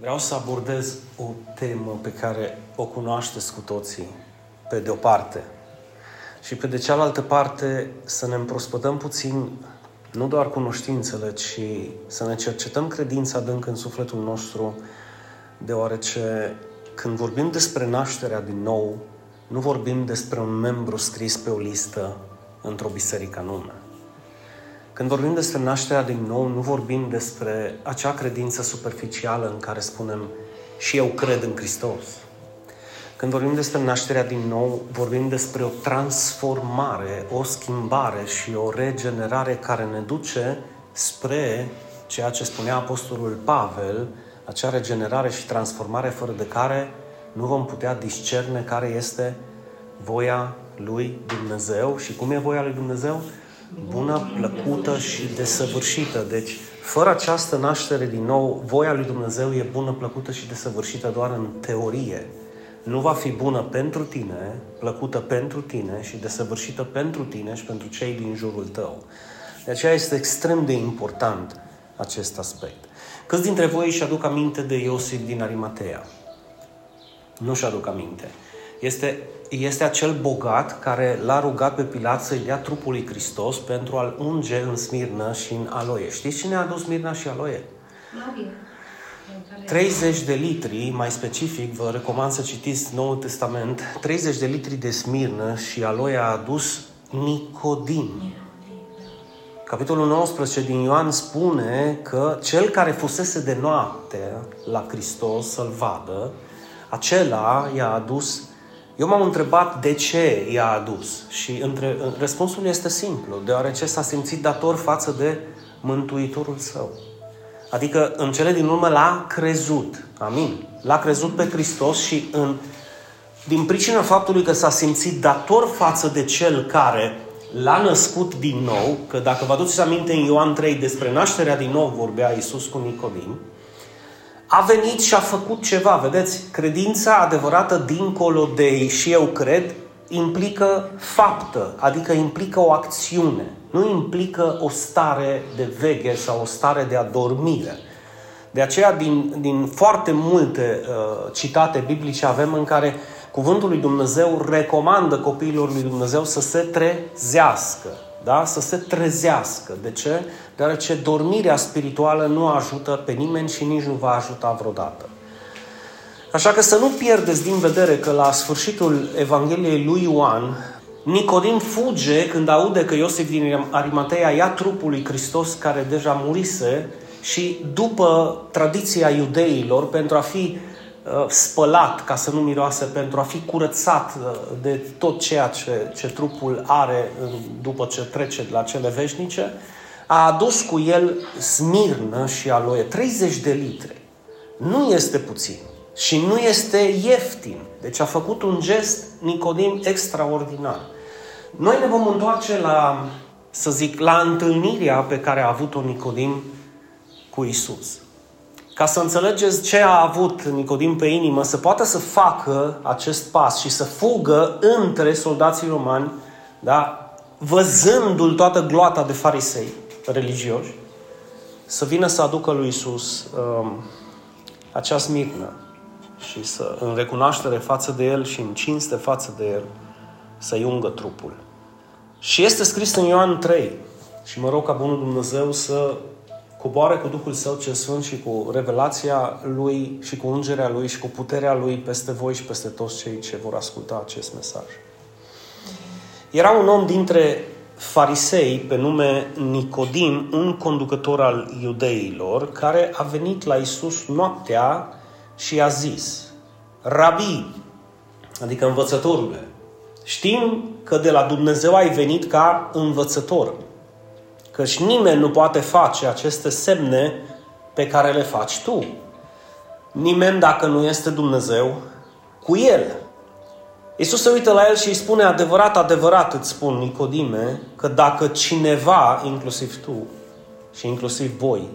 Vreau să abordez o temă pe care o cunoașteți cu toții, pe de o parte. Și pe de cealaltă parte să ne împrospătăm puțin nu doar cunoștințele, ci să ne cercetăm credința adânc în sufletul nostru, deoarece când vorbim despre nașterea din nou, nu vorbim despre un membru scris pe o listă într-o biserică anume. Când vorbim despre nașterea din nou, nu vorbim despre acea credință superficială în care spunem și eu cred în Hristos. Când vorbim despre nașterea din nou, vorbim despre o transformare, o schimbare și o regenerare care ne duce spre ceea ce spunea Apostolul Pavel, acea regenerare și transformare fără de care nu vom putea discerne care este voia lui Dumnezeu și cum e voia lui Dumnezeu? Bună, plăcută și desăvârșită. Deci, fără această naștere din nou, voia lui Dumnezeu e bună, plăcută și desăvârșită doar în teorie. Nu va fi bună pentru tine, plăcută pentru tine și desăvârșită pentru tine și pentru cei din jurul tău. De aceea este extrem de important acest aspect. Câți dintre voi își aduc aminte de Iosif din Arimatea? Nu și aduc aminte. Este este acel bogat care l-a rugat pe Pilat să-i dea trupul lui Hristos pentru a-l unge în smirnă și în aloie. Știți cine a adus smirna și aloie? 30 de litri, mai specific, vă recomand să citiți Noul Testament, 30 de litri de smirnă și aloie a adus Nicodim. Capitolul 19 din Ioan spune că cel care fusese de noapte la Hristos să-l vadă, acela i-a adus eu m-am întrebat de ce i-a adus și între, răspunsul este simplu, deoarece s-a simțit dator față de Mântuitorul său. Adică în cele din urmă l-a crezut. Amin. L-a crezut pe Hristos și în, din pricina faptului că s-a simțit dator față de cel care l-a născut din nou, că dacă vă aduceți aminte în Ioan 3 despre nașterea din nou vorbea Iisus cu Nicodim, a venit și a făcut ceva. Vedeți, credința adevărată dincolo de și eu cred, implică faptă, adică implică o acțiune. Nu implică o stare de veche sau o stare de adormire. De aceea, din, din foarte multe uh, citate biblice avem în care Cuvântul lui Dumnezeu recomandă copiilor lui Dumnezeu să se trezească da? să se trezească. De ce? Deoarece dormirea spirituală nu ajută pe nimeni și nici nu va ajuta vreodată. Așa că să nu pierdeți din vedere că la sfârșitul Evangheliei lui Ioan, Nicodim fuge când aude că Iosif din Arimatea ia trupul lui Hristos care deja murise și după tradiția iudeilor, pentru a fi Uh, spălat, ca să nu miroase, pentru a fi curățat uh, de tot ceea ce, ce trupul are după ce trece la cele veșnice, a adus cu el smirnă și aloe, 30 de litri. Nu este puțin și nu este ieftin. Deci a făcut un gest Nicodim extraordinar. Noi ne vom întoarce la, să zic, la întâlnirea pe care a avut-o Nicodim cu Isus ca să înțelegeți ce a avut Nicodim pe inimă, să poată să facă acest pas și să fugă între soldații romani, da? văzându-l toată gloata de farisei religioși, să vină să aducă lui Isus um, acea smirnă și să, în recunoaștere față de El și în cinste față de El, să-i ungă trupul. Și este scris în Ioan 3, și mă rog ca Bunul Dumnezeu să coboare cu Duhul Său cel Sfânt și cu revelația Lui și cu ungerea Lui și cu puterea Lui peste voi și peste toți cei ce vor asculta acest mesaj. Era un om dintre farisei pe nume Nicodim, un conducător al iudeilor, care a venit la Isus noaptea și a zis, Rabi, adică învățătorule, știm că de la Dumnezeu ai venit ca învățător, Căci nimeni nu poate face aceste semne pe care le faci tu. Nimeni, dacă nu este Dumnezeu, cu El. Iisus se uită la el și îi spune, adevărat, adevărat îți spun, Nicodime, că dacă cineva, inclusiv tu, și inclusiv voi,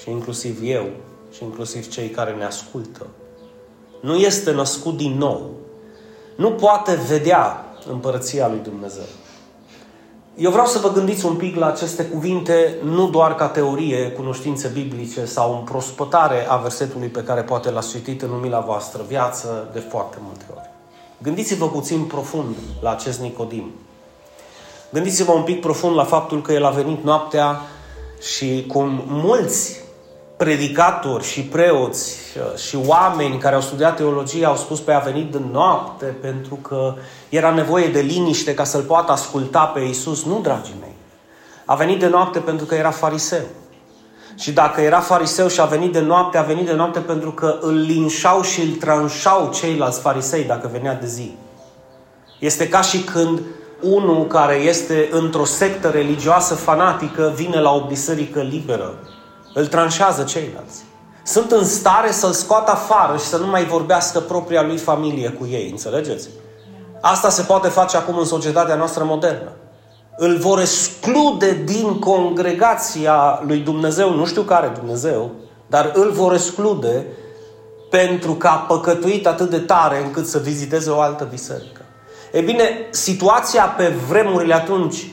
și inclusiv eu, și inclusiv cei care ne ascultă, nu este născut din nou, nu poate vedea împărăția lui Dumnezeu. Eu vreau să vă gândiți un pic la aceste cuvinte, nu doar ca teorie, cunoștințe biblice sau împrospătare a versetului pe care poate l-ați citit în umila voastră viață de foarte multe ori. Gândiți-vă puțin profund la acest Nicodim. Gândiți-vă un pic profund la faptul că el a venit noaptea și cum mulți predicatori și preoți uh, și oameni care au studiat teologie au spus pe a venit de noapte pentru că era nevoie de liniște ca să-l poată asculta pe Iisus. Nu, dragii mei. A venit de noapte pentru că era fariseu. Și dacă era fariseu și a venit de noapte, a venit de noapte pentru că îl linșau și îl tranșau ceilalți farisei dacă venea de zi. Este ca și când unul care este într-o sectă religioasă fanatică vine la o biserică liberă îl tranșează ceilalți. Sunt în stare să-l scoată afară și să nu mai vorbească propria lui familie cu ei, înțelegeți? Asta se poate face acum în societatea noastră modernă. Îl vor exclude din congregația lui Dumnezeu, nu știu care Dumnezeu, dar îl vor exclude pentru că a păcătuit atât de tare încât să viziteze o altă biserică. E bine, situația pe vremurile atunci,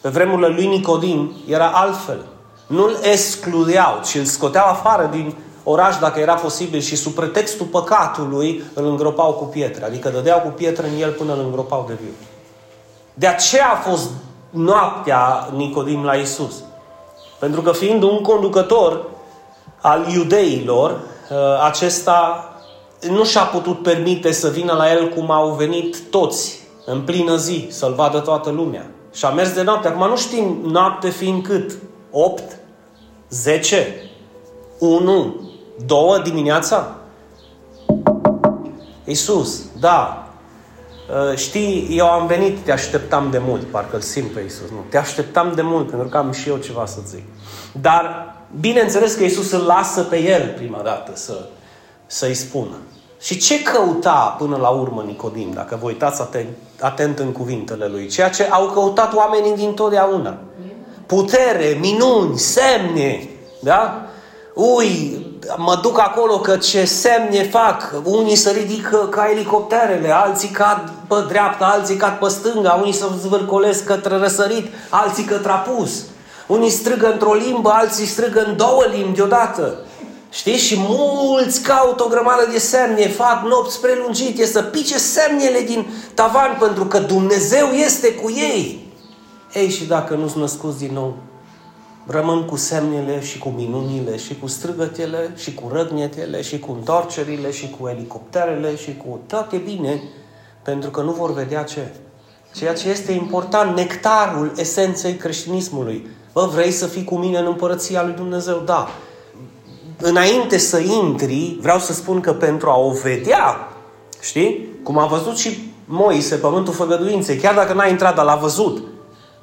pe vremurile lui Nicodim, era altfel. Nu-l excludeau, ci îl scoteau afară din oraș dacă era posibil și sub pretextul păcatului îl îngropau cu pietre. Adică dădeau cu pietre în el până îl îngropau de viu. De aceea a fost noaptea Nicodim la Isus. Pentru că fiind un conducător al iudeilor, ă, acesta nu și-a putut permite să vină la el cum au venit toți în plină zi, să-l vadă toată lumea. Și a mers de noapte. Acum nu știm noapte fiind cât. 8, 10, 1, 2 dimineața? Iisus, da, ă, știi, eu am venit, te așteptam de mult, parcă îl simt pe Iisus, nu? Te așteptam de mult, pentru că am și eu ceva să zic. Dar, bineînțeles că Iisus îl lasă pe el prima dată să, să-i spună. Și ce căuta până la urmă Nicodim, dacă vă uitați atent, atent în cuvintele lui? Ceea ce au căutat oamenii din totdeauna putere, minuni, semne, da? Ui, mă duc acolo că ce semne fac. Unii se ridică ca elicopterele, alții cad pe dreapta, alții cad pe stânga, unii se zvârcolesc către răsărit, alții către apus. Unii strigă într-o limbă, alții strigă în două limbi deodată. Știi? Și mulți caută o grămadă de semne, fac nopți prelungite, să pice semnele din tavan, pentru că Dumnezeu este cu ei. Ei, și dacă nu-s născuți din nou, rămân cu semnele și cu minunile și cu strigătele și cu răgnetele și cu întorcerile și cu elicopterele și cu toate bine, pentru că nu vor vedea ce? Ceea ce este important, nectarul esenței creștinismului. Bă, vrei să fii cu mine în împărăția lui Dumnezeu? Da. Înainte să intri, vreau să spun că pentru a o vedea, știi? Cum a văzut și Moise, pământul făgăduinței, chiar dacă n-a intrat, dar l-a văzut.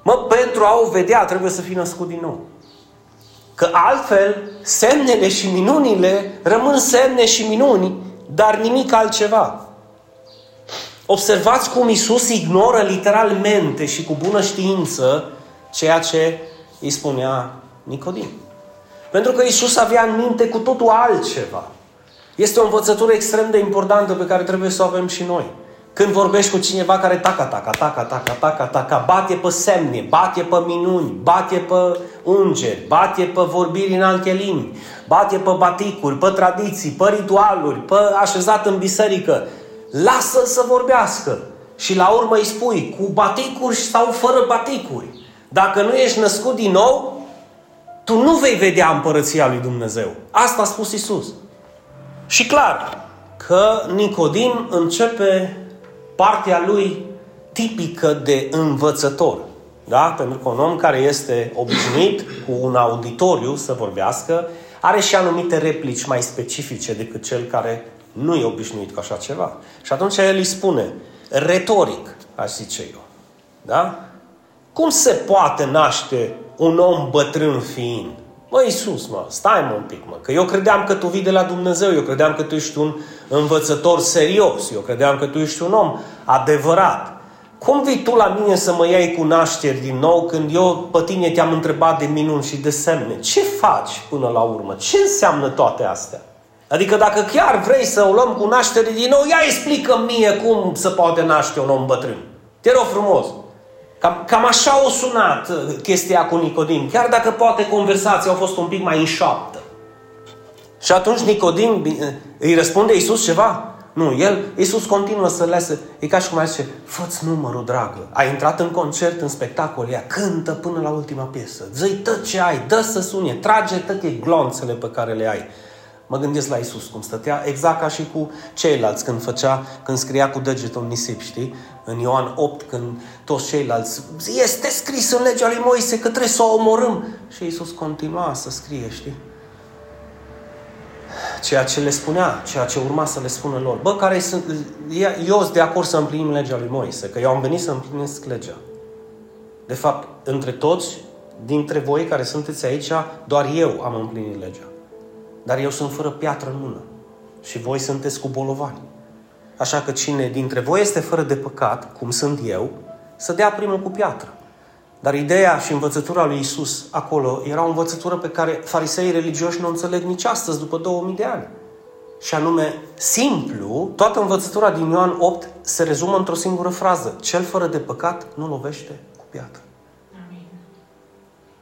Mă, pentru a o vedea trebuie să fii născut din nou. Că altfel, semnele și minunile rămân semne și minuni, dar nimic altceva. Observați cum Isus ignoră literalmente și cu bună știință ceea ce îi spunea Nicodim. Pentru că Isus avea în minte cu totul altceva. Este o învățătură extrem de importantă pe care trebuie să o avem și noi. Când vorbești cu cineva care taca, taca, taca, taca, taca, taca, bate pe semne, bate pe minuni, bate pe ungeri, bate pe vorbiri în alte limbi, bate pe baticuri, pe tradiții, pe ritualuri, pe așezat în biserică, lasă să vorbească. Și la urmă îi spui, cu baticuri sau fără baticuri. Dacă nu ești născut din nou, tu nu vei vedea împărăția lui Dumnezeu. Asta a spus Isus. Și clar că Nicodim începe partea lui tipică de învățător. Da? Pentru că un om care este obișnuit cu un auditoriu să vorbească, are și anumite replici mai specifice decât cel care nu e obișnuit cu așa ceva. Și atunci el îi spune, retoric, aș zice eu. Da? Cum se poate naște un om bătrân fiind? Mă, Iisus, mă, stai mă un pic, mă, că eu credeam că tu vii de la Dumnezeu, eu credeam că tu ești un învățător serios, eu credeam că tu ești un om adevărat. Cum vii tu la mine să mă iei cu nașteri din nou când eu pe tine te-am întrebat de minuni și de semne? Ce faci până la urmă? Ce înseamnă toate astea? Adică dacă chiar vrei să o luăm cu naștere din nou, ia explică mie cum se poate naște un om bătrân. Te rog frumos. Cam, cam așa o sunat uh, chestia cu Nicodim, chiar dacă poate conversația a fost un pic mai în șoaptă. Și atunci Nicodim uh, îi răspunde Iisus ceva? Nu, el, Iisus continuă să lese. E ca și cum ai zice, fă-ți numărul, dragă. Ai intrat în concert, în spectacol, ea cântă până la ultima piesă. Zăi tot ce ai, dă să sune, trage toate glonțele pe care le ai. Mă gândesc la Isus cum stătea, exact ca și cu ceilalți când făcea, când scria cu degetul în nisip, știi? În Ioan 8, când toți ceilalți, este scris în legea lui Moise că trebuie să o omorâm. Și Isus continua să scrie, știi? Ceea ce le spunea, ceea ce urma să le spună lor. Bă, care sunt, eu sunt de acord să împlinim legea lui Moise, că eu am venit să împlinesc legea. De fapt, între toți, dintre voi care sunteți aici, doar eu am împlinit legea. Dar eu sunt fără piatră în mână. Și voi sunteți cu bolovani. Așa că cine dintre voi este fără de păcat, cum sunt eu, să dea primul cu piatră. Dar ideea și învățătura lui Isus acolo era o învățătură pe care fariseii religioși nu o înțeleg nici astăzi, după 2000 de ani. Și anume, simplu, toată învățătura din Ioan 8 se rezumă într-o singură frază. Cel fără de păcat nu lovește cu piatră.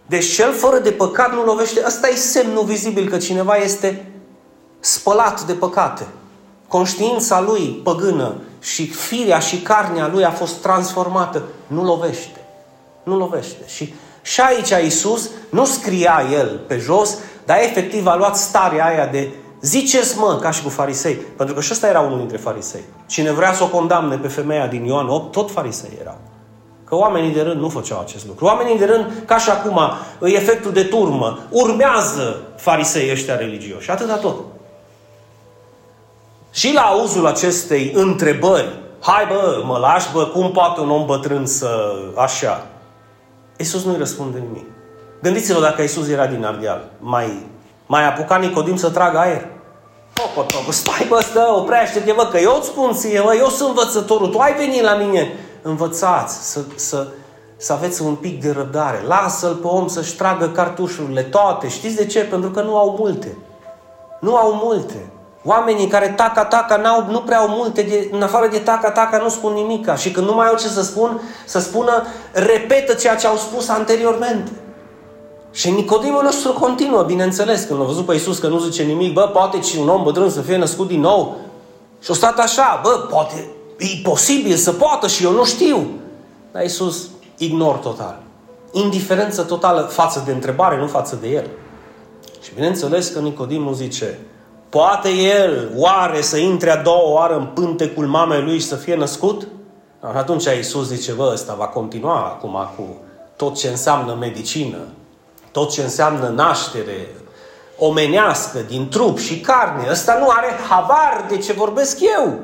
Deci cel fără de păcat nu lovește. Ăsta e semnul vizibil că cineva este spălat de păcate. Conștiința lui păgână și firea și carnea lui a fost transformată. Nu lovește. Nu lovește. Și, și aici Iisus nu scria el pe jos, dar efectiv a luat starea aia de ziceți mă, ca și cu farisei. Pentru că și ăsta era unul dintre farisei. Cine vrea să o condamne pe femeia din Ioan 8, tot farisei erau. Că oamenii de rând nu făceau acest lucru. Oamenii de rând, ca și acum, e efectul de turmă, urmează farisei ăștia religioși. Atâta tot. Și la auzul acestei întrebări, hai bă, mă lași bă, cum poate un om bătrân să așa? Iisus nu-i răspunde nimic. Gândiți-vă dacă Iisus era din Ardeal. Mai, mai apuca Nicodim să tragă aer? Popo, stai bă, stă, oprește-te, bă, că eu îți spun ție, bă, eu sunt învățătorul, tu ai venit la mine învățați, să, să, să aveți un pic de răbdare. Lasă-l pe om să-și tragă cartușurile, toate. Știți de ce? Pentru că nu au multe. Nu au multe. Oamenii care taca-taca n-au, nu prea au multe, de, în afară de taca-taca nu spun nimica. Și când nu mai au ce să spun, să spună, repetă ceea ce au spus anteriormente. Și Nicodimul nostru continuă, bineînțeles, când a văzut pe Iisus că nu zice nimic, bă, poate și un om bătrân să fie născut din nou. Și a stat așa, bă, poate, e posibil să poată și eu nu știu. Dar Iisus ignor total. Indiferență totală față de întrebare, nu față de el. Și bineînțeles că Nicodimul zice, poate el oare să intre a doua oară în pântecul mamei lui și să fie născut? Atunci Iisus zice, bă, ăsta va continua acum cu tot ce înseamnă medicină, tot ce înseamnă naștere omenească, din trup și carne. Ăsta nu are habar de ce vorbesc eu.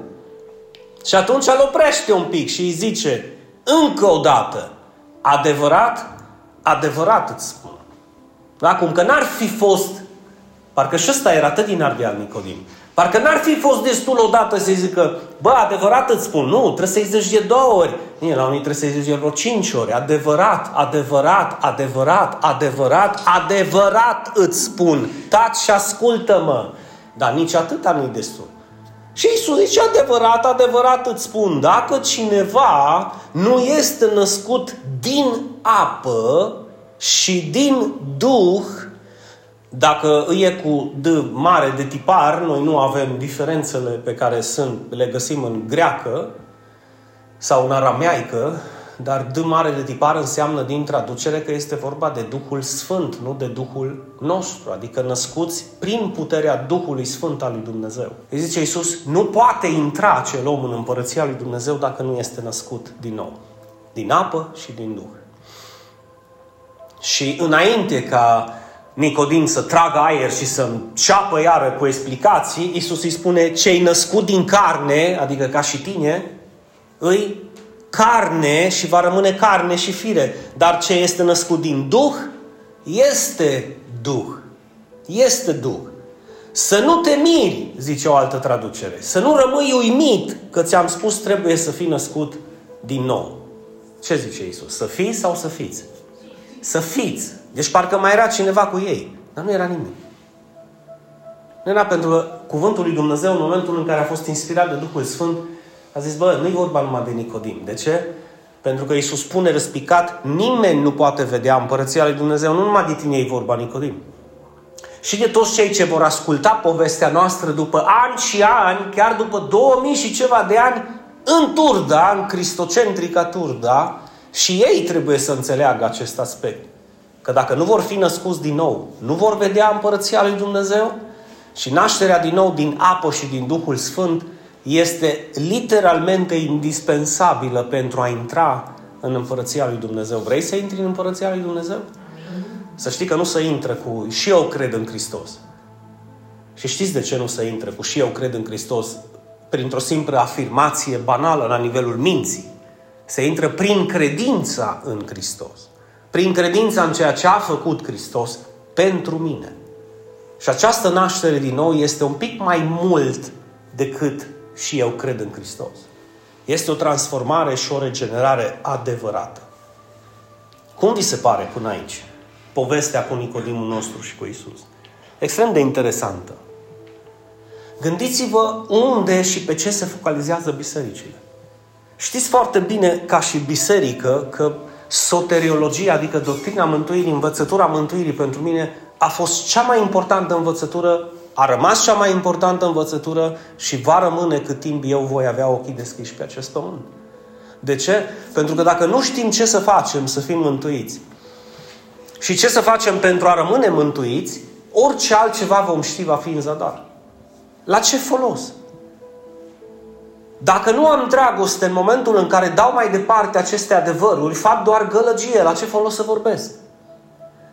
Și atunci îl oprește un pic și îi zice, încă o dată, adevărat, adevărat îți spun. Acum că n-ar fi fost, parcă și ăsta era atât din Ardeal Nicodim, parcă n-ar fi fost destul odată să-i zică, bă, adevărat îți spun, nu, trebuie să-i zici de două ori. Bine, la unii trebuie să-i zici de vreo cinci ori. Adevărat, adevărat, adevărat, adevărat, adevărat îți spun. Taci și ascultă-mă. Dar nici atâta nu-i destul. Și Iisus zice, adevărat, adevărat îți spun, dacă cineva nu este născut din apă și din Duh, dacă îi e cu D mare de tipar, noi nu avem diferențele pe care sunt, le găsim în greacă sau în arameaică, dar D mare de tipar înseamnă din traducere că este vorba de Duhul Sfânt, nu de Duhul nostru, adică născuți prin puterea Duhului Sfânt al lui Dumnezeu. Îi zice Iisus, nu poate intra acel om în împărăția lui Dumnezeu dacă nu este născut din nou. Din apă și din Duh. Și înainte ca Nicodim să tragă aer și să ceapă iară cu explicații, Iisus îi spune, cei născut din carne, adică ca și tine, îi carne și va rămâne carne și fire. Dar ce este născut din Duh, este Duh. Este Duh. Să nu te miri, zice o altă traducere. Să nu rămâi uimit că ți-am spus trebuie să fii născut din nou. Ce zice Isus? Să fii sau să fiți? Să fiți. Deci parcă mai era cineva cu ei. Dar nu era nimeni. Nu era pentru că cuvântul lui Dumnezeu în momentul în care a fost inspirat de Duhul Sfânt a zis, bă, nu-i vorba numai de Nicodim. De ce? Pentru că Iisus spune răspicat, nimeni nu poate vedea împărăția lui Dumnezeu, nu numai de tine e vorba, Nicodim. Și de toți cei ce vor asculta povestea noastră după ani și ani, chiar după 2000 și ceva de ani, în Turda, în cristocentrica Turda, și ei trebuie să înțeleagă acest aspect. Că dacă nu vor fi născuți din nou, nu vor vedea împărăția lui Dumnezeu și nașterea din nou din apă și din Duhul Sfânt este literalmente indispensabilă pentru a intra în împărăția lui Dumnezeu. Vrei să intri în împărăția lui Dumnezeu? Să știi că nu se intră cu și eu cred în Hristos. Și știți de ce nu se intră cu și eu cred în Hristos? Printr-o simplă afirmație banală la nivelul minții. Se intră prin credința în Hristos. Prin credința în ceea ce a făcut Hristos pentru mine. Și această naștere din nou este un pic mai mult decât și eu cred în Hristos. Este o transformare și o regenerare adevărată. Cum vi se pare până aici povestea cu Nicodimul nostru și cu Isus? Extrem de interesantă. Gândiți-vă unde și pe ce se focalizează bisericile. Știți foarte bine, ca și biserică, că soteriologia, adică doctrina mântuirii, învățătura mântuirii pentru mine a fost cea mai importantă învățătură, a rămas cea mai importantă învățătură și va rămâne cât timp eu voi avea ochii deschiși pe acest pământ. De ce? Pentru că dacă nu știm ce să facem să fim mântuiți și ce să facem pentru a rămâne mântuiți, orice altceva vom ști va fi în zadar. La ce folos? Dacă nu am dragoste în momentul în care dau mai departe aceste adevăruri, fac doar gălăgie. La ce folos să vorbesc?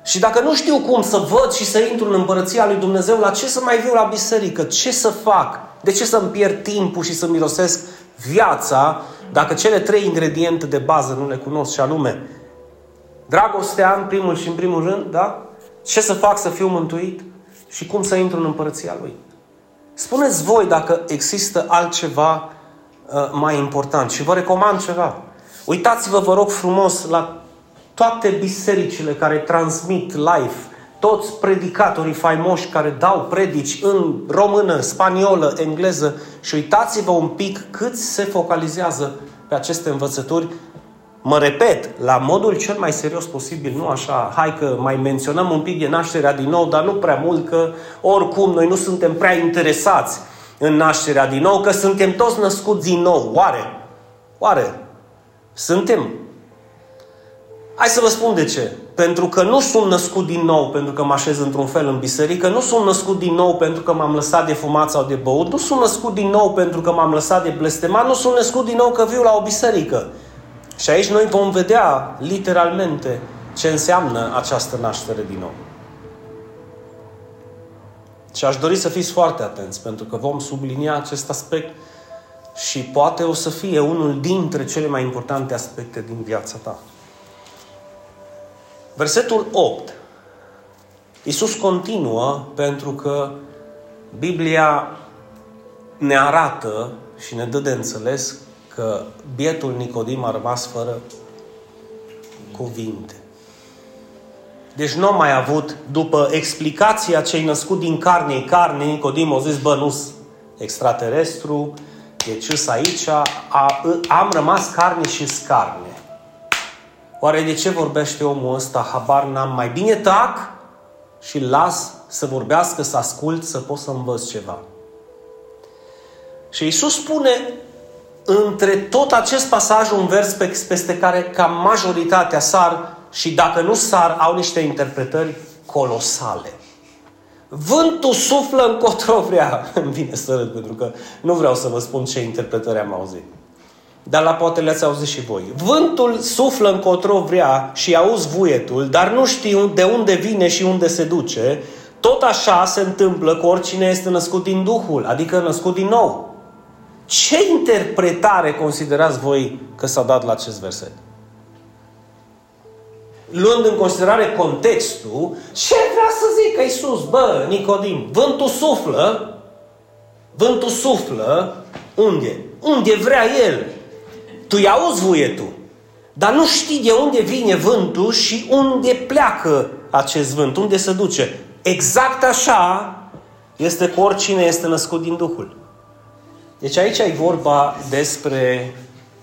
Și dacă nu știu cum să văd și să intru în împărăția lui Dumnezeu, la ce să mai viu la biserică? Ce să fac? De ce să-mi pierd timpul și să mirosesc viața dacă cele trei ingrediente de bază nu le cunosc și anume dragostea în primul și în primul rând, da? Ce să fac să fiu mântuit și cum să intru în împărăția lui? Spuneți voi dacă există altceva uh, mai important. Și vă recomand ceva. Uitați-vă, vă rog frumos, la toate bisericile care transmit live, toți predicatorii faimoși care dau predici în română, spaniolă, engleză și uitați-vă un pic cât se focalizează pe aceste învățături. Mă repet, la modul cel mai serios posibil, nu așa, hai că mai menționăm un pic de nașterea din nou, dar nu prea mult, că oricum noi nu suntem prea interesați în nașterea din nou, că suntem toți născuți din nou. Oare? Oare? Suntem? Hai să vă spun de ce. Pentru că nu sunt născut din nou pentru că mă așez într-un fel în biserică, nu sunt născut din nou pentru că m-am lăsat de fumat sau de băut, nu sunt născut din nou pentru că m-am lăsat de blestemat, nu sunt născut din nou că viu la o biserică. Și aici noi vom vedea literalmente ce înseamnă această naștere din nou. Și aș dori să fiți foarte atenți, pentru că vom sublinia acest aspect și poate o să fie unul dintre cele mai importante aspecte din viața ta. Versetul 8. Iisus continuă pentru că Biblia ne arată și ne dă de înțeles că bietul Nicodim a rămas fără cuvinte. Deci nu a mai avut, după explicația ce-i născut din carne, carne, Nicodim a zis, bă, nu extraterestru, e cis aici, a, am rămas carne și scarne. Oare de ce vorbește omul ăsta? Habar n-am. Mai bine tac și las să vorbească, să ascult, să pot să învăț ceva. Și Iisus spune între tot acest pasaj un vers peste care ca majoritatea sar și dacă nu sar, au niște interpretări colosale. Vântul suflă încotro vrea. Îmi vine să râd, pentru că nu vreau să vă spun ce interpretări am auzit. Dar la poate le-ați auzit și voi. Vântul suflă încotro vrea și auzi vuietul, dar nu știu de unde vine și unde se duce. Tot așa se întâmplă cu oricine este născut din Duhul, adică născut din nou. Ce interpretare considerați voi că s-a dat la acest verset? Luând în considerare contextul, ce vrea să zică Iisus? Bă, Nicodim, vântul suflă, vântul suflă, unde? Unde vrea El. Tu i auzi vuietul, dar nu știi de unde vine vântul și unde pleacă acest vânt, unde se duce. Exact așa este cu oricine este născut din Duhul. Deci aici e vorba despre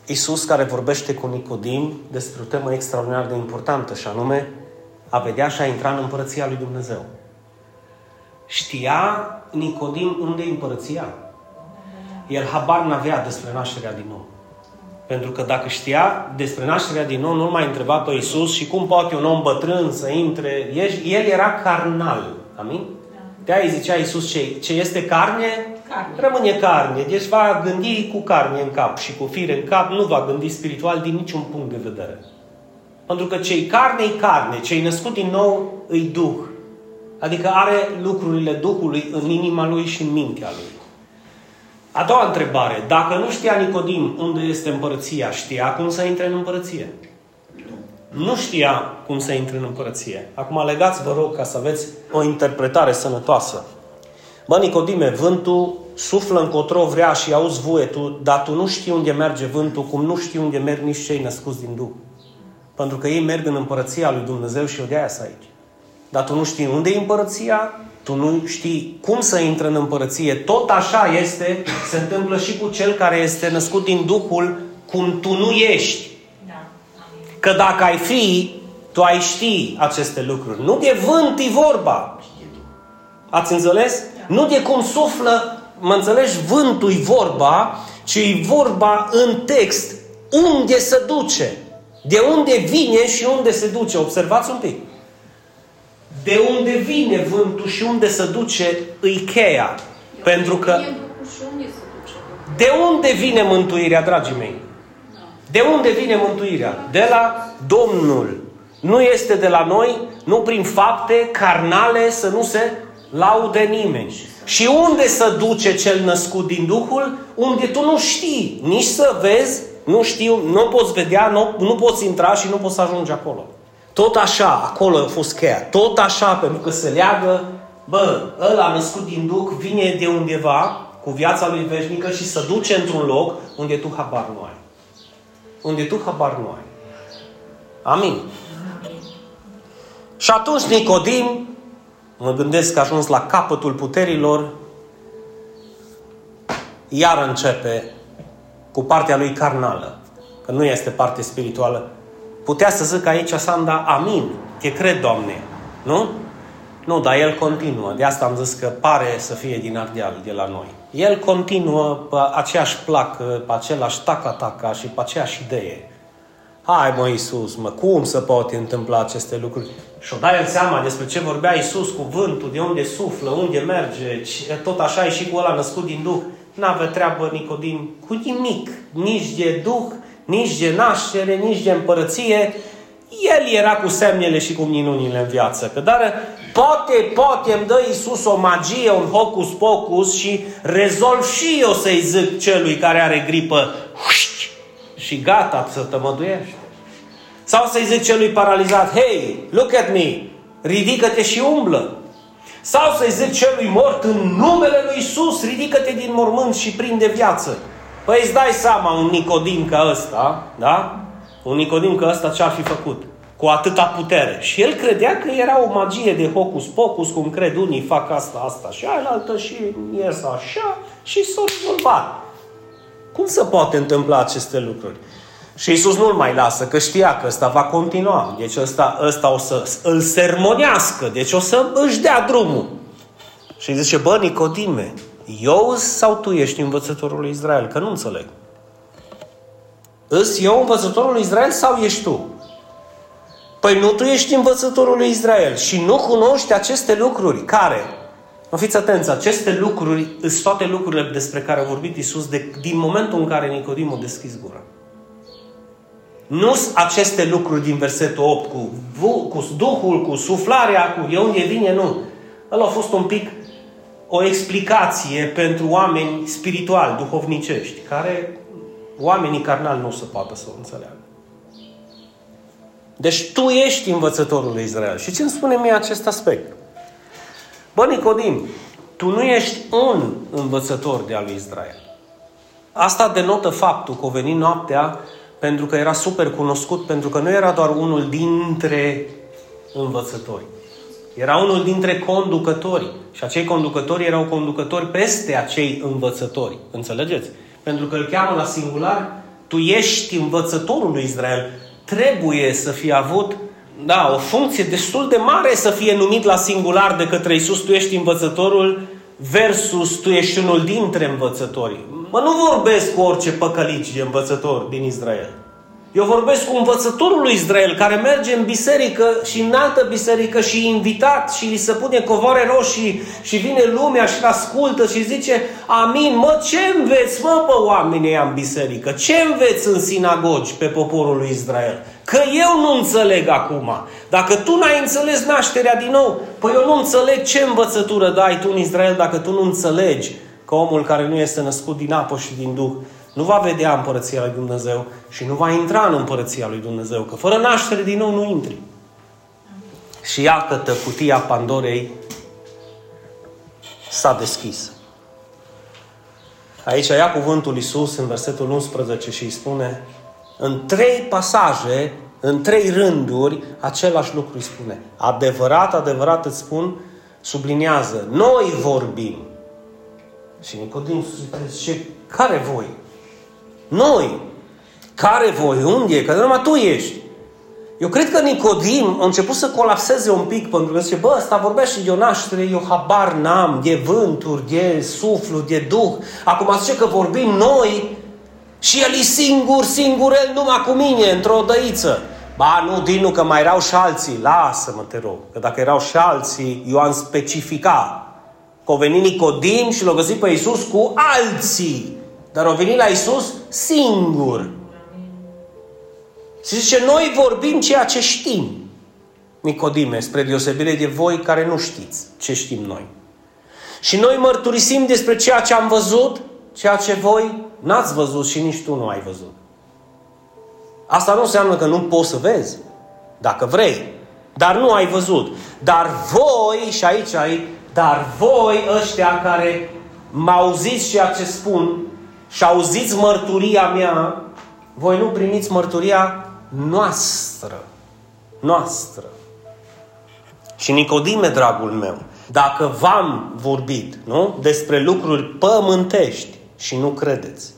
Iisus care vorbește cu Nicodim despre o temă extraordinar de importantă și anume a vedea și a intra în împărăția lui Dumnezeu. Știa Nicodim unde e împărăția? El habar n-avea despre nașterea din nou. Pentru că dacă știa despre nașterea din nou, nu mai întreba pe Iisus și cum poate un om bătrân să intre. El era carnal. Amin? De-aia zicea Iisus ce, ce este carne, carne, rămâne carne. Deci va gândi cu carne în cap și cu fire în cap, nu va gândi spiritual din niciun punct de vedere. Pentru că cei carne e carne, cei născut din nou îi Duh. Adică are lucrurile Duhului în inima lui și în mintea lui. A doua întrebare. Dacă nu știa Nicodim unde este împărăția, știa cum să intre în împărăție? Nu știa cum să intre în împărăție. Acum legați, vă rog, ca să aveți o interpretare sănătoasă. Bă, Nicodime, vântul suflă încotro vrea și auzi vuetul, dar tu nu știi unde merge vântul, cum nu știi unde merg nici cei născuți din Duh. Pentru că ei merg în împărăția lui Dumnezeu și o de aia aici. Dar tu nu știi unde e împărăția, tu nu știi cum să intre în împărăție. Tot așa este, se întâmplă și cu cel care este născut din Duhul, cum tu nu ești. Da. Că dacă ai fi, tu ai ști aceste lucruri. Nu de vânt e vorba. Ați înțeles? Da. Nu de cum suflă, mă înțelegi, vântul e vorba, ci e vorba în text unde se duce. De unde vine și unde se duce. Observați un pic. De unde vine vântul și unde se duce îi cheia. Pentru că... De unde vine mântuirea, dragii mei? De unde vine mântuirea? De la Domnul. Nu este de la noi, nu prin fapte carnale să nu se laude nimeni. Și unde să duce cel născut din Duhul? Unde tu nu știi, nici să vezi, nu știu, nu poți vedea, nu, nu poți intra și nu poți să ajungi acolo. Tot așa, acolo a fost cheia. Tot așa, pentru că se leagă, bă, ăla născut din Duh vine de undeva cu viața lui veșnică și să duce într-un loc unde tu habar nu ai. Unde tu habar nu ai. Amin. Și atunci Nicodim, mă gândesc că a ajuns la capătul puterilor, iar începe cu partea lui carnală, că nu este parte spirituală, Putea să zic aici Sanda, amin, te cred, Doamne. Nu? Nu, dar el continuă. De asta am zis că pare să fie din Ardeal, de la noi. El continuă pe aceeași placă, pe același taca-taca și pe aceeași idee. Hai mă Iisus, mă, cum să poate întâmpla aceste lucruri? Și o dai el seama despre ce vorbea Iisus, cuvântul, de unde suflă, unde merge, tot așa e și cu ăla născut din Duh. N-avea treabă Nicodim cu nimic, nici de Duh, nici de naștere, nici de împărăție. El era cu semnele și cu minunile în viață. Că dar poate, poate îmi dă Iisus o magie, un hocus-pocus și rezolv și eu să-i zic celui care are gripă și gata să tămăduiește. Sau să-i zic celui paralizat, hei, look at me, ridică-te și umblă. Sau să-i zic celui mort în numele lui Isus, ridică-te din mormânt și prinde viață. Păi îți dai seama un Nicodim ca ăsta, da? Un Nicodim ca ăsta ce-ar fi făcut? Cu atâta putere. Și el credea că era o magie de hocus-pocus, cum cred unii, fac asta, asta și aia, și ies așa și s-a rezolvat. Cum se poate întâmpla aceste lucruri? Și Iisus nu-l mai lasă, că știa că ăsta va continua. Deci ăsta, ăsta o să îl sermonească, deci o să își dea drumul. Și zice, bă, Nicodime, eu sau tu ești învățătorul lui Israel? Că nu înțeleg. Îs eu învățătorul lui Israel sau ești tu? Păi nu tu ești învățătorul lui Israel și nu cunoști aceste lucruri. Care? Mă fiți atenți, aceste lucruri sunt toate lucrurile despre care a vorbit Isus de, din momentul în care Nicodim a deschis gura. Nu sunt aceste lucruri din versetul 8 cu, cu Duhul, cu suflarea, cu de unde vine, nu. Ăla a fost un pic o explicație pentru oameni spirituali, duhovnicești, care oamenii carnali nu se poată să o înțeleagă. Deci tu ești învățătorul lui Israel. Și ce îmi spune mie acest aspect? Bă, Nicodim, tu nu ești un învățător de al lui Israel. Asta denotă faptul că a venit noaptea pentru că era super cunoscut, pentru că nu era doar unul dintre învățători. Era unul dintre conducători. Și acei conducători erau conducători peste acei învățători. Înțelegeți? Pentru că îl cheamă la singular tu ești învățătorul lui Israel, trebuie să fie avut da, o funcție destul de mare să fie numit la singular de către Isus, tu ești învățătorul versus tu ești unul dintre învățători. Mă nu vorbesc cu orice păcălici de învățător din Israel. Eu vorbesc cu învățătorul lui Israel care merge în biserică și în altă biserică și invitat și li se pune covoare roșii și vine lumea și ascultă și zice Amin, mă, ce înveți, mă, pe oamenii în biserică? Ce înveți în sinagogi pe poporul lui Israel? Că eu nu înțeleg acum. Dacă tu n-ai înțeles nașterea din nou, păi eu nu înțeleg ce învățătură dai tu în Israel dacă tu nu înțelegi că omul care nu este născut din apă și din Duh nu va vedea împărăția lui Dumnezeu și nu va intra în împărăția lui Dumnezeu. Că fără naștere din nou nu intri. Și iată-te, cutia Pandorei s-a deschis. Aici ia cuvântul Iisus în versetul 11 și îi spune în trei pasaje, în trei rânduri, același lucru îi spune. Adevărat, adevărat îți spun, subliniază, noi vorbim. Și Nicodim zice, care voi? Noi. Care voi? Unde e? Că numai tu ești. Eu cred că Nicodim a început să colapseze un pic pentru că zice, bă, ăsta vorbea și de o naștere, eu habar n-am, de vânturi, de suflu, de duh. Acum zice că vorbim noi și el e singur, singur, el numai cu mine, într-o dăiță. Ba, nu, Dinu, că mai erau și alții. Lasă-mă, te rog. Că dacă erau și alții, eu am specificat. Că au venit Nicodim și l-au găsit pe Iisus cu alții. Dar au venit la Isus singur. Și zice, noi vorbim ceea ce știm. Nicodime, spre deosebire de voi care nu știți ce știm noi. Și noi mărturisim despre ceea ce am văzut, ceea ce voi n-ați văzut și nici tu nu ai văzut. Asta nu înseamnă că nu poți să vezi, dacă vrei, dar nu ai văzut. Dar voi, și aici ai, dar voi ăștia care m-auziți ceea ce spun, și auziți mărturia mea, voi nu primiți mărturia noastră. Noastră. Și Nicodime, dragul meu, dacă v-am vorbit nu? despre lucruri pământești și nu credeți,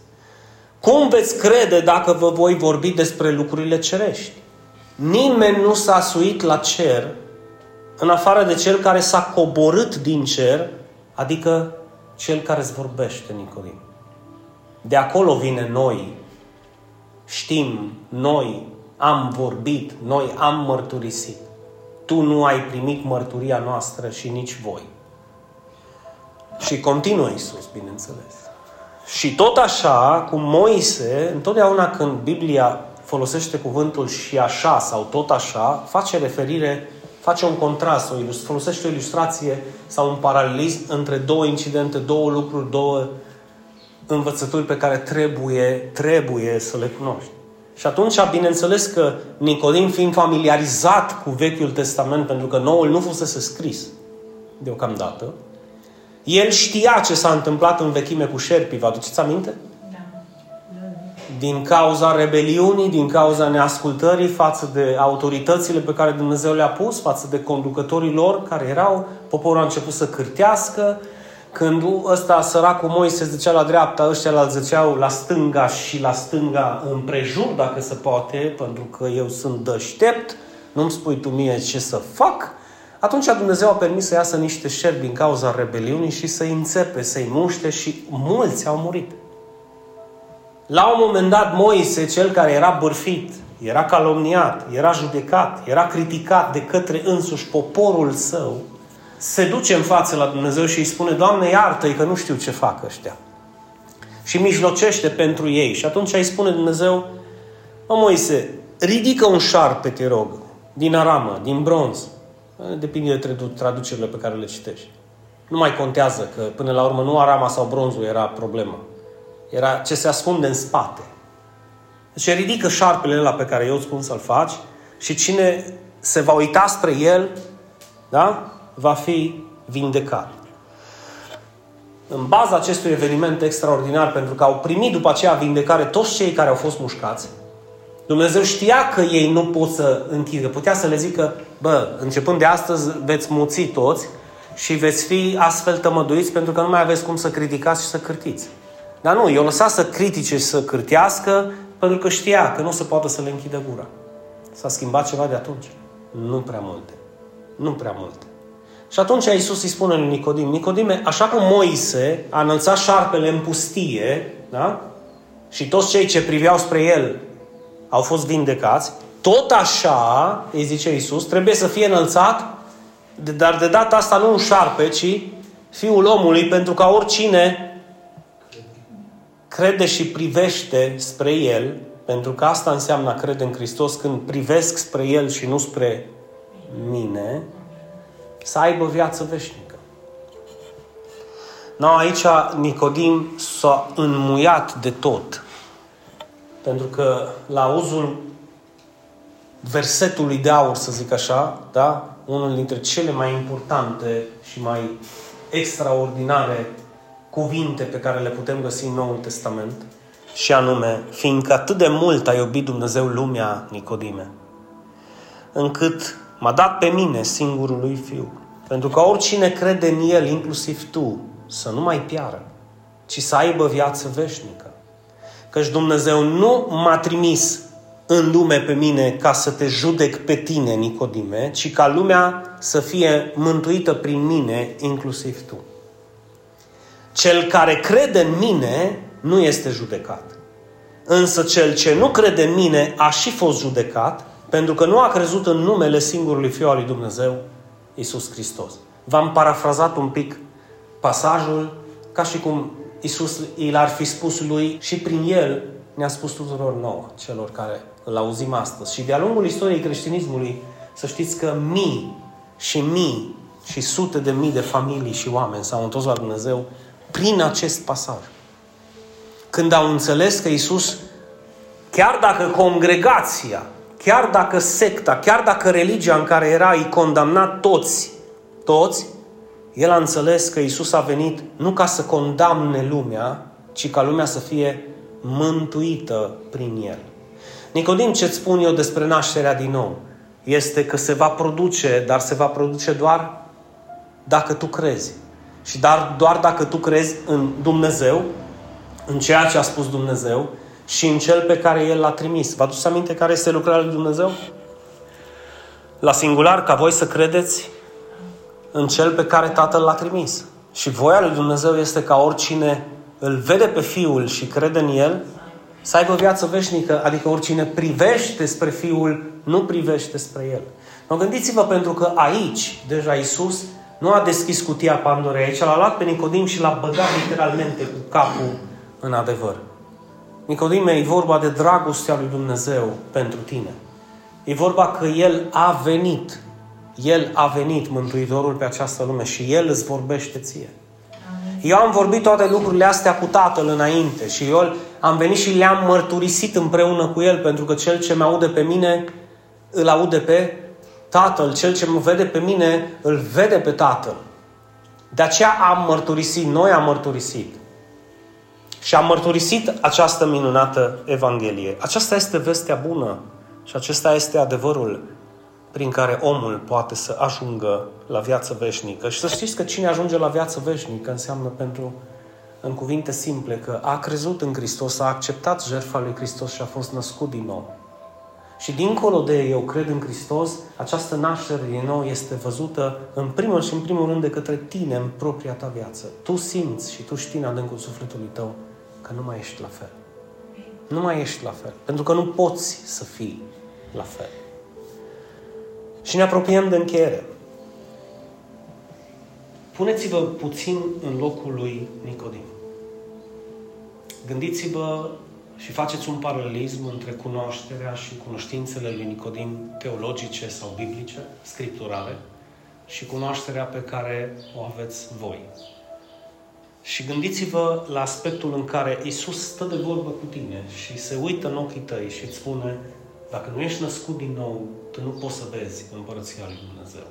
cum veți crede dacă vă voi vorbi despre lucrurile cerești? Nimeni nu s-a suit la cer în afară de cel care s-a coborât din cer, adică cel care îți vorbește, Nicodim. De acolo vine noi. Știm, noi am vorbit, noi am mărturisit. Tu nu ai primit mărturia noastră și nici voi. Și continuă Isus, bineînțeles. Și tot așa, cu Moise, întotdeauna când Biblia folosește cuvântul și așa sau tot așa, face referire, face un contrast, o folosește o ilustrație sau un paralelism între două incidente, două lucruri, două învățături pe care trebuie, trebuie să le cunoști. Și atunci, bineînțeles că Nicodim, fiind familiarizat cu Vechiul Testament, pentru că Noul nu fusese scris deocamdată, el știa ce s-a întâmplat în vechime cu șerpii. Vă aduceți aminte? Da. Din cauza rebeliunii, din cauza neascultării față de autoritățile pe care Dumnezeu le-a pus, față de conducătorii lor care erau, poporul a început să cârtească, când ăsta, săracul Moise, zicea la dreapta, ăștia la ziceau la stânga și la stânga împrejur, dacă se poate, pentru că eu sunt deștept, nu-mi spui tu mie ce să fac, atunci Dumnezeu a permis să iasă niște șerpi din cauza rebeliunii și să-i înțepe, să-i muște și mulți au murit. La un moment dat, Moise, cel care era bârfit, era calomniat, era judecat, era criticat de către însuși poporul său, se duce în față la Dumnezeu și îi spune, Doamne, iartă-i că nu știu ce fac ăștia. Și mijlocește pentru ei. Și atunci îi spune Dumnezeu, mă, Moise, ridică un șarpe, te rog, din aramă, din bronz. Depinde de traducerile pe care le citești. Nu mai contează că până la urmă nu arama sau bronzul era problema. Era ce se ascunde în spate. Deci ridică șarpele ăla pe care eu îți spun să-l faci și cine se va uita spre el, da? va fi vindecat. În baza acestui eveniment extraordinar, pentru că au primit după aceea vindecare toți cei care au fost mușcați, Dumnezeu știa că ei nu pot să închidă. Putea să le zică, bă, începând de astăzi veți muți toți și veți fi astfel tămăduiți pentru că nu mai aveți cum să criticați și să cârtiți. Dar nu, i-au lăsat să critique și să cârtească Pentru că știa că nu se poate să le închidă gura. S-a schimbat ceva de atunci? Nu prea multe. Nu prea multe. Și atunci Iisus îi spune lui Nicodim, Nicodime, așa cum Moise a înălțat șarpele în pustie, da? și toți cei ce priveau spre el au fost vindecați, tot așa, îi zice Iisus, trebuie să fie înălțat, dar de data asta nu un șarpe, ci Fiul omului, pentru ca oricine crede și privește spre El, pentru că asta înseamnă a crede în Hristos, când privesc spre El și nu spre mine, să aibă viață veșnică. No, aici Nicodim s-a înmuiat de tot. Pentru că la uzul versetului de aur, să zic așa, da? unul dintre cele mai importante și mai extraordinare cuvinte pe care le putem găsi în Noul Testament, și anume, fiindcă atât de mult a iubit Dumnezeu lumea, Nicodime, încât m-a dat pe mine singurul lui Fiu, pentru că oricine crede în El, inclusiv tu, să nu mai piară, ci să aibă viață veșnică. Căci Dumnezeu nu m-a trimis în lume pe mine ca să te judec pe tine, Nicodime, ci ca lumea să fie mântuită prin mine, inclusiv tu. Cel care crede în mine nu este judecat. Însă cel ce nu crede în mine a și fost judecat pentru că nu a crezut în numele singurului Fiu al lui Dumnezeu, Isus Hristos. V-am parafrazat un pic pasajul ca și cum Isus i l-ar fi spus lui și prin el ne-a spus tuturor nouă, celor care îl auzim astăzi. Și de-a lungul istoriei creștinismului, să știți că mii și mii și sute de mii de familii și oameni s-au întors la Dumnezeu prin acest pasaj. Când au înțeles că Isus, chiar dacă congregația, chiar dacă secta, chiar dacă religia în care era îi condamna toți, toți, el a înțeles că Isus a venit nu ca să condamne lumea, ci ca lumea să fie mântuită prin el. Nicodim, ce-ți spun eu despre nașterea din nou? Este că se va produce, dar se va produce doar dacă tu crezi. Și dar, doar dacă tu crezi în Dumnezeu, în ceea ce a spus Dumnezeu și în cel pe care El l-a trimis. Vă aduceți aminte care este lucrarea lui Dumnezeu? La singular, ca voi să credeți în cel pe care Tatăl l-a trimis. Și voia lui Dumnezeu este ca oricine îl vede pe Fiul și crede în El, să aibă viață veșnică, adică oricine privește spre Fiul, nu privește spre El. Mă gândiți-vă pentru că aici, deja Isus nu a deschis cutia Pandorei, aici l-a luat pe Nicodim și l-a băgat literalmente cu capul în adevăr. Nicodime, e vorba de dragostea lui Dumnezeu pentru tine. E vorba că El a venit. El a venit, Mântuitorul, pe această lume și El îți vorbește ție. Eu am vorbit toate lucrurile astea cu Tatăl înainte și eu am venit și le-am mărturisit împreună cu El, pentru că Cel ce mă aude pe mine, îl aude pe Tatăl. Cel ce mă vede pe mine, îl vede pe Tatăl. De aceea am mărturisit, noi am mărturisit. Și am mărturisit această minunată Evanghelie. Aceasta este vestea bună și acesta este adevărul prin care omul poate să ajungă la viață veșnică. Și să știți că cine ajunge la viață veșnică înseamnă pentru, în cuvinte simple, că a crezut în Hristos, a acceptat jertfa lui Hristos și a fost născut din nou. Și dincolo de eu cred în Hristos, această naștere din nou este văzută în primul și în primul rând de către tine în propria ta viață. Tu simți și tu știi în adâncul sufletului tău că nu mai ești la fel. Nu mai ești la fel. Pentru că nu poți să fii la fel. Și ne apropiem de încheiere. Puneți-vă puțin în locul lui Nicodim. Gândiți-vă și faceți un paralelism între cunoașterea și cunoștințele lui Nicodim teologice sau biblice, scripturale, și cunoașterea pe care o aveți voi. Și gândiți-vă la aspectul în care Isus stă de vorbă cu tine și se uită în ochii tăi și îți spune dacă nu ești născut din nou, tu nu poți să vezi Împărăția lui Dumnezeu.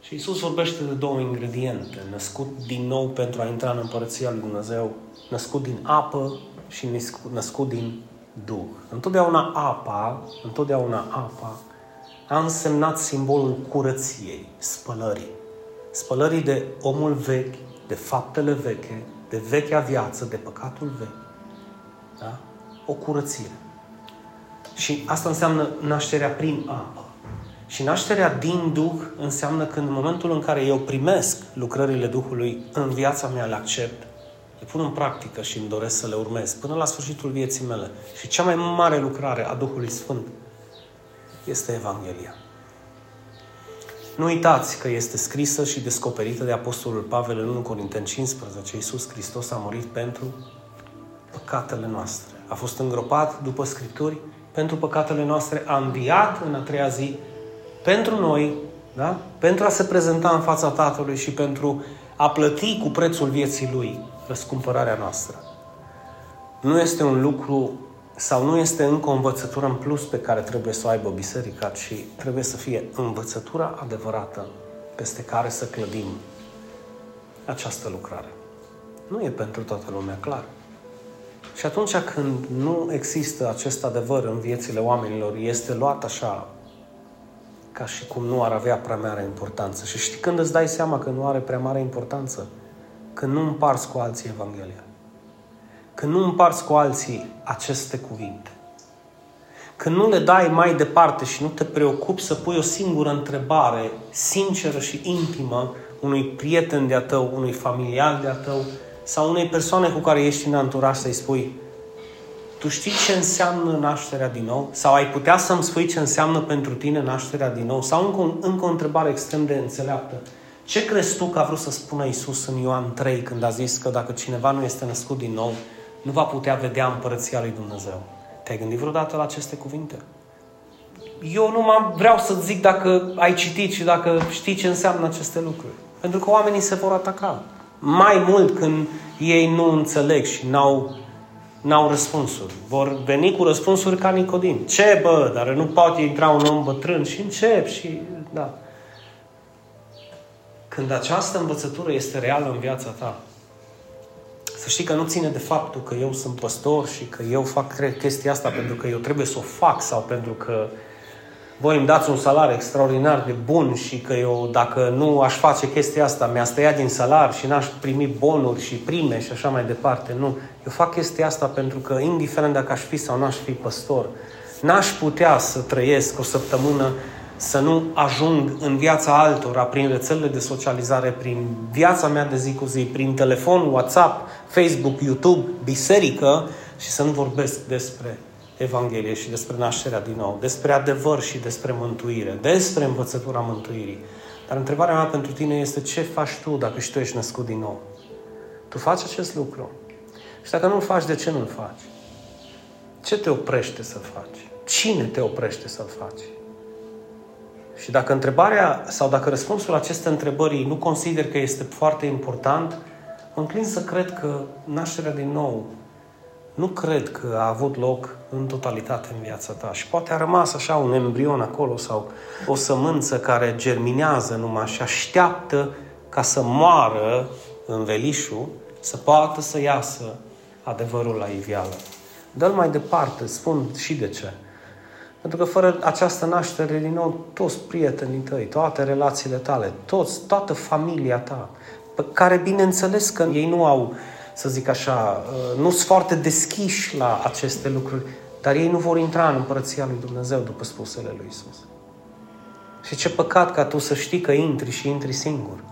Și Isus vorbește de două ingrediente. Născut din nou pentru a intra în Împărăția lui Dumnezeu, născut din apă și născut din Duh. Întotdeauna apa, întotdeauna apa a însemnat simbolul curăției, spălării. Spălării de omul vechi, de faptele veche, de vechea viață, de păcatul vechi. Da? o curățire. Și asta înseamnă nașterea prin apă. Și nașterea din Duh înseamnă că în momentul în care eu primesc lucrările Duhului în viața mea, le accept, le pun în practică și îmi doresc să le urmez până la sfârșitul vieții mele. Și cea mai mare lucrare a Duhului Sfânt este Evanghelia. Nu uitați că este scrisă și descoperită de Apostolul Pavel în 1 Corinteni 15. Iisus Hristos a murit pentru păcatele noastre. A fost îngropat după Scripturi pentru păcatele noastre, a înviat în a treia zi pentru noi, da? pentru a se prezenta în fața Tatălui și pentru a plăti cu prețul vieții Lui răscumpărarea noastră. Nu este un lucru sau nu este încă o învățătură în plus pe care trebuie să o aibă biserica, ci trebuie să fie învățătura adevărată peste care să clădim această lucrare. Nu e pentru toată lumea clar. Și atunci când nu există acest adevăr în viețile oamenilor, este luat așa ca și cum nu ar avea prea mare importanță. Și știi când îți dai seama că nu are prea mare importanță? Când nu împarți cu alții Evanghelia. Când nu împarți cu alții aceste cuvinte. Când nu le dai mai departe și nu te preocupi să pui o singură întrebare sinceră și intimă unui prieten de-a tău, unui familiar de-a tău sau unei persoane cu care ești în anturaj să-i spui tu știi ce înseamnă nașterea din nou? Sau ai putea să-mi spui ce înseamnă pentru tine nașterea din nou? Sau încă, încă o întrebare extrem de înțeleaptă. Ce crezi tu că a vrut să spună Isus în Ioan 3 când a zis că dacă cineva nu este născut din nou, nu va putea vedea împărăția lui Dumnezeu? Te-ai gândit vreodată la aceste cuvinte? Eu nu mă vreau să zic dacă ai citit și dacă știi ce înseamnă aceste lucruri. Pentru că oamenii se vor ataca. Mai mult când ei nu înțeleg și n-au n-au răspunsuri. Vor veni cu răspunsuri ca Nicodim. Ce bă, dar nu poate intra un om bătrân și încep și da. Când această învățătură este reală în viața ta, să știi că nu ține de faptul că eu sunt păstor și că eu fac chestia asta pentru că eu trebuie să o fac sau pentru că voi îmi dați un salariu extraordinar de bun și că eu, dacă nu aș face chestia asta, mi-a tăiat din salar și n-aș primi bonuri și prime și așa mai departe. Nu. Eu fac chestia asta pentru că, indiferent dacă aș fi sau n-aș fi păstor, n-aș putea să trăiesc o săptămână să nu ajung în viața altora prin rețelele de socializare, prin viața mea de zi cu zi, prin telefon, WhatsApp, Facebook, YouTube, biserică și să nu vorbesc despre Evanghelie și despre nașterea din nou, despre adevăr și despre mântuire, despre învățătura mântuirii. Dar întrebarea mea pentru tine este ce faci tu dacă și tu ești născut din nou? Tu faci acest lucru? Și dacă nu-l faci, de ce nu-l faci? Ce te oprește să-l faci? Cine te oprește să-l faci? Și dacă întrebarea sau dacă răspunsul acestei întrebări nu consider că este foarte important, mă înclin să cred că nașterea din nou nu cred că a avut loc în totalitate în viața ta. Și poate a rămas așa un embrion acolo sau o sămânță care germinează numai și așteaptă ca să moară în velișul, să poată să iasă adevărul la iveală. Dă-l mai departe, spun și de ce. Pentru că fără această naștere, din nou, toți prietenii tăi, toate relațiile tale, toți, toată familia ta, pe care bineînțeles că ei nu au să zic așa, uh, nu sunt foarte deschiși la aceste lucruri, dar ei nu vor intra în împărăția lui Dumnezeu după spusele lui Isus. Și ce păcat ca tu să știi că intri și intri singur.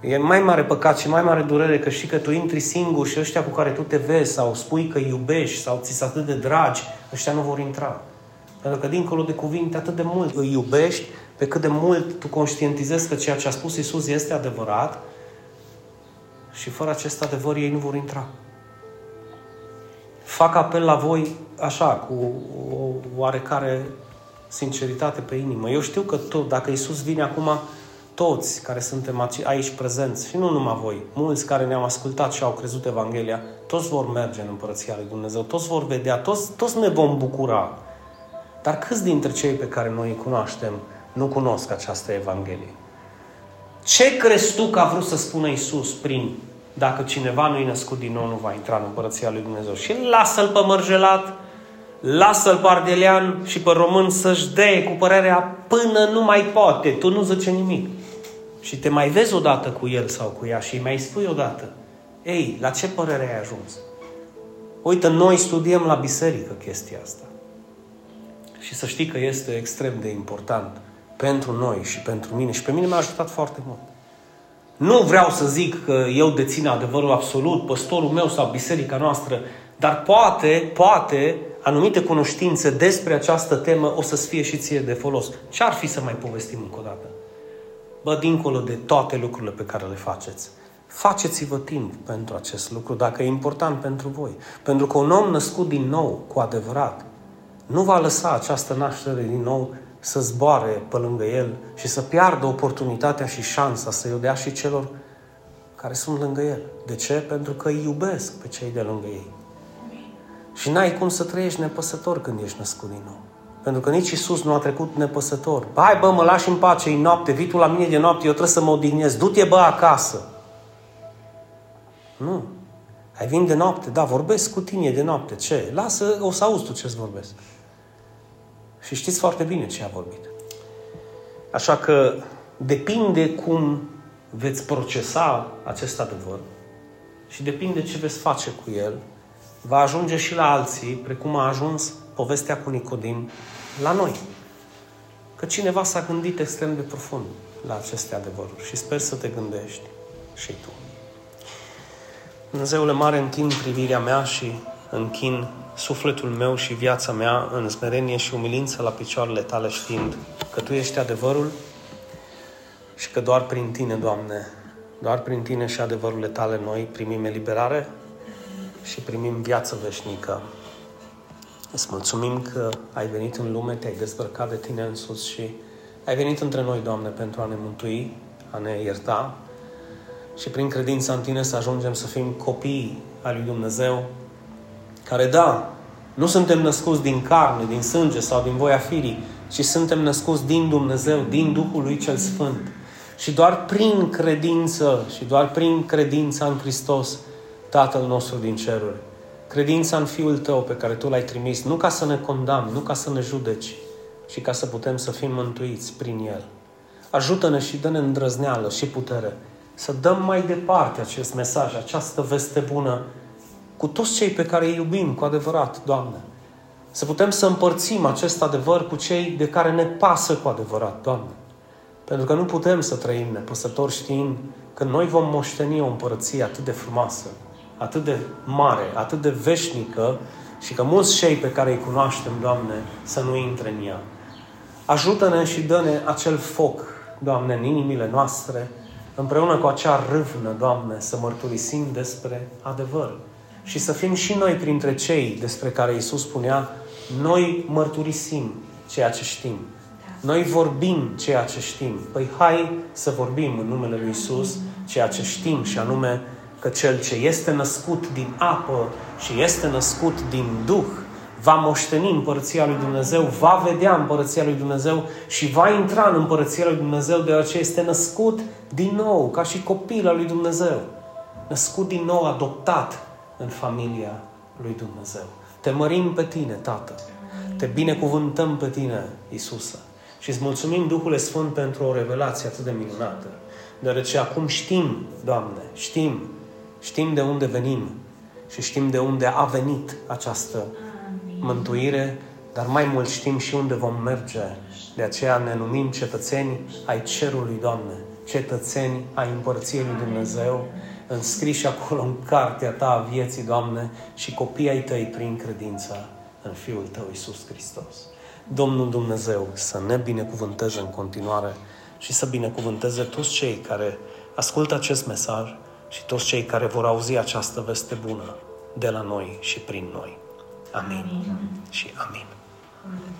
E mai mare păcat și mai mare durere că știi că tu intri singur și ăștia cu care tu te vezi sau spui că iubești sau ți atât de dragi, ăștia nu vor intra. Pentru că dincolo de cuvinte atât de mult îi iubești, pe cât de mult tu conștientizezi că ceea ce a spus Isus este adevărat și fără acest adevăr ei nu vor intra. Fac apel la voi așa, cu o oarecare sinceritate pe inimă. Eu știu că tot, dacă Isus vine acum, toți care suntem aici prezenți, și nu numai voi, mulți care ne-au ascultat și au crezut Evanghelia, toți vor merge în Împărăția Lui Dumnezeu, toți vor vedea, toți, toți ne vom bucura. Dar câți dintre cei pe care noi îi cunoaștem nu cunosc această Evanghelie? Ce crezi tu că a vrut să spună Isus prin dacă cineva nu-i născut din nou, nu va intra în Împărăția Lui Dumnezeu. Și lasă-l pe mărgelat, lasă-l pe ardelean și pe român să-și dea cu părerea până nu mai poate. Tu nu zice nimic. Și te mai vezi odată cu el sau cu ea și îi mai spui odată. Ei, la ce părere ai ajuns? Uite, noi studiem la biserică chestia asta. Și să știi că este extrem de important pentru noi și pentru mine. Și pe mine m-a ajutat foarte mult. Nu vreau să zic că eu dețin adevărul absolut, păstorul meu sau biserica noastră, dar poate, poate, anumite cunoștințe despre această temă o să-ți fie și ție de folos. Ce ar fi să mai povestim încă o dată? Bă, dincolo de toate lucrurile pe care le faceți, faceți-vă timp pentru acest lucru, dacă e important pentru voi. Pentru că un om născut din nou, cu adevărat, nu va lăsa această naștere din nou să zboare pe lângă el și să piardă oportunitatea și șansa să-i o dea și celor care sunt lângă el. De ce? Pentru că îi iubesc pe cei de lângă ei. Și n-ai cum să trăiești nepăsător când ești născut din nou. Pentru că nici Isus nu a trecut nepăsător. Hai bă, mă lași în pace, e noapte, vii tu la mine de noapte, eu trebuie să mă odihnesc. Du-te bă acasă. Nu. Ai vin de noapte, da, vorbesc cu tine de noapte. Ce? Lasă, o să auzi tu ce-ți vorbesc. Și știți foarte bine ce a vorbit. Așa că depinde cum veți procesa acest adevăr și depinde ce veți face cu el, va ajunge și la alții, precum a ajuns povestea cu Nicodim la noi. Că cineva s-a gândit extrem de profund la aceste adevăruri și sper să te gândești și tu. Dumnezeule mare, închin privirea mea și închin sufletul meu și viața mea în smerenie și umilință la picioarele tale știind că Tu ești adevărul și că doar prin Tine, Doamne, doar prin Tine și adevărurile Tale noi primim eliberare și primim viață veșnică. Îți mulțumim că ai venit în lume, te-ai dezbrăcat de Tine însuți și ai venit între noi, Doamne, pentru a ne mântui, a ne ierta și prin credința în Tine să ajungem să fim copii al lui Dumnezeu, care, da, nu suntem născuți din carne, din sânge sau din voia firii, ci suntem născuți din Dumnezeu, din Duhul lui cel Sfânt. Și doar prin credință și doar prin credința în Hristos, Tatăl nostru din ceruri, credința în Fiul Tău pe care Tu l-ai trimis, nu ca să ne condamni, nu ca să ne judeci, ci ca să putem să fim mântuiți prin El. Ajută-ne și dă-ne îndrăzneală și putere să dăm mai departe acest mesaj, această veste bună cu toți cei pe care îi iubim cu adevărat, Doamne. Să putem să împărțim acest adevăr cu cei de care ne pasă cu adevărat, Doamne. Pentru că nu putem să trăim nepăsători știind că noi vom moșteni o împărăție atât de frumoasă, atât de mare, atât de veșnică și că mulți cei pe care îi cunoaștem, Doamne, să nu intre în ea. Ajută-ne și dă-ne acel foc, Doamne, în inimile noastre, împreună cu acea râvnă, Doamne, să mărturisim despre adevăr și să fim și noi printre cei despre care Iisus spunea, noi mărturisim ceea ce știm. Noi vorbim ceea ce știm. Păi hai să vorbim în numele Lui Iisus ceea ce știm și anume că Cel ce este născut din apă și este născut din Duh va moșteni împărăția lui Dumnezeu, va vedea împărăția lui Dumnezeu și va intra în împărăția lui Dumnezeu deoarece este născut din nou, ca și copil al lui Dumnezeu. Născut din nou, adoptat în familia lui Dumnezeu. Te mărim pe tine, Tată. Te binecuvântăm pe tine, Isusă. Și îți mulțumim, Duhul Sfânt, pentru o revelație atât de minunată. Deoarece acum știm, Doamne, știm, știm de unde venim și știm de unde a venit această mântuire, dar mai mult știm și unde vom merge. De aceea ne numim cetățeni ai cerului, Doamne, cetățeni ai împărției lui Dumnezeu, înscriși acolo în cartea ta a vieții, Doamne, și copii ai tăi prin credință în Fiul Tău, Iisus Hristos. Domnul Dumnezeu să ne binecuvânteze în continuare și să binecuvânteze toți cei care ascultă acest mesaj și toți cei care vor auzi această veste bună de la noi și prin noi. Amin. amin. Și amin. amin.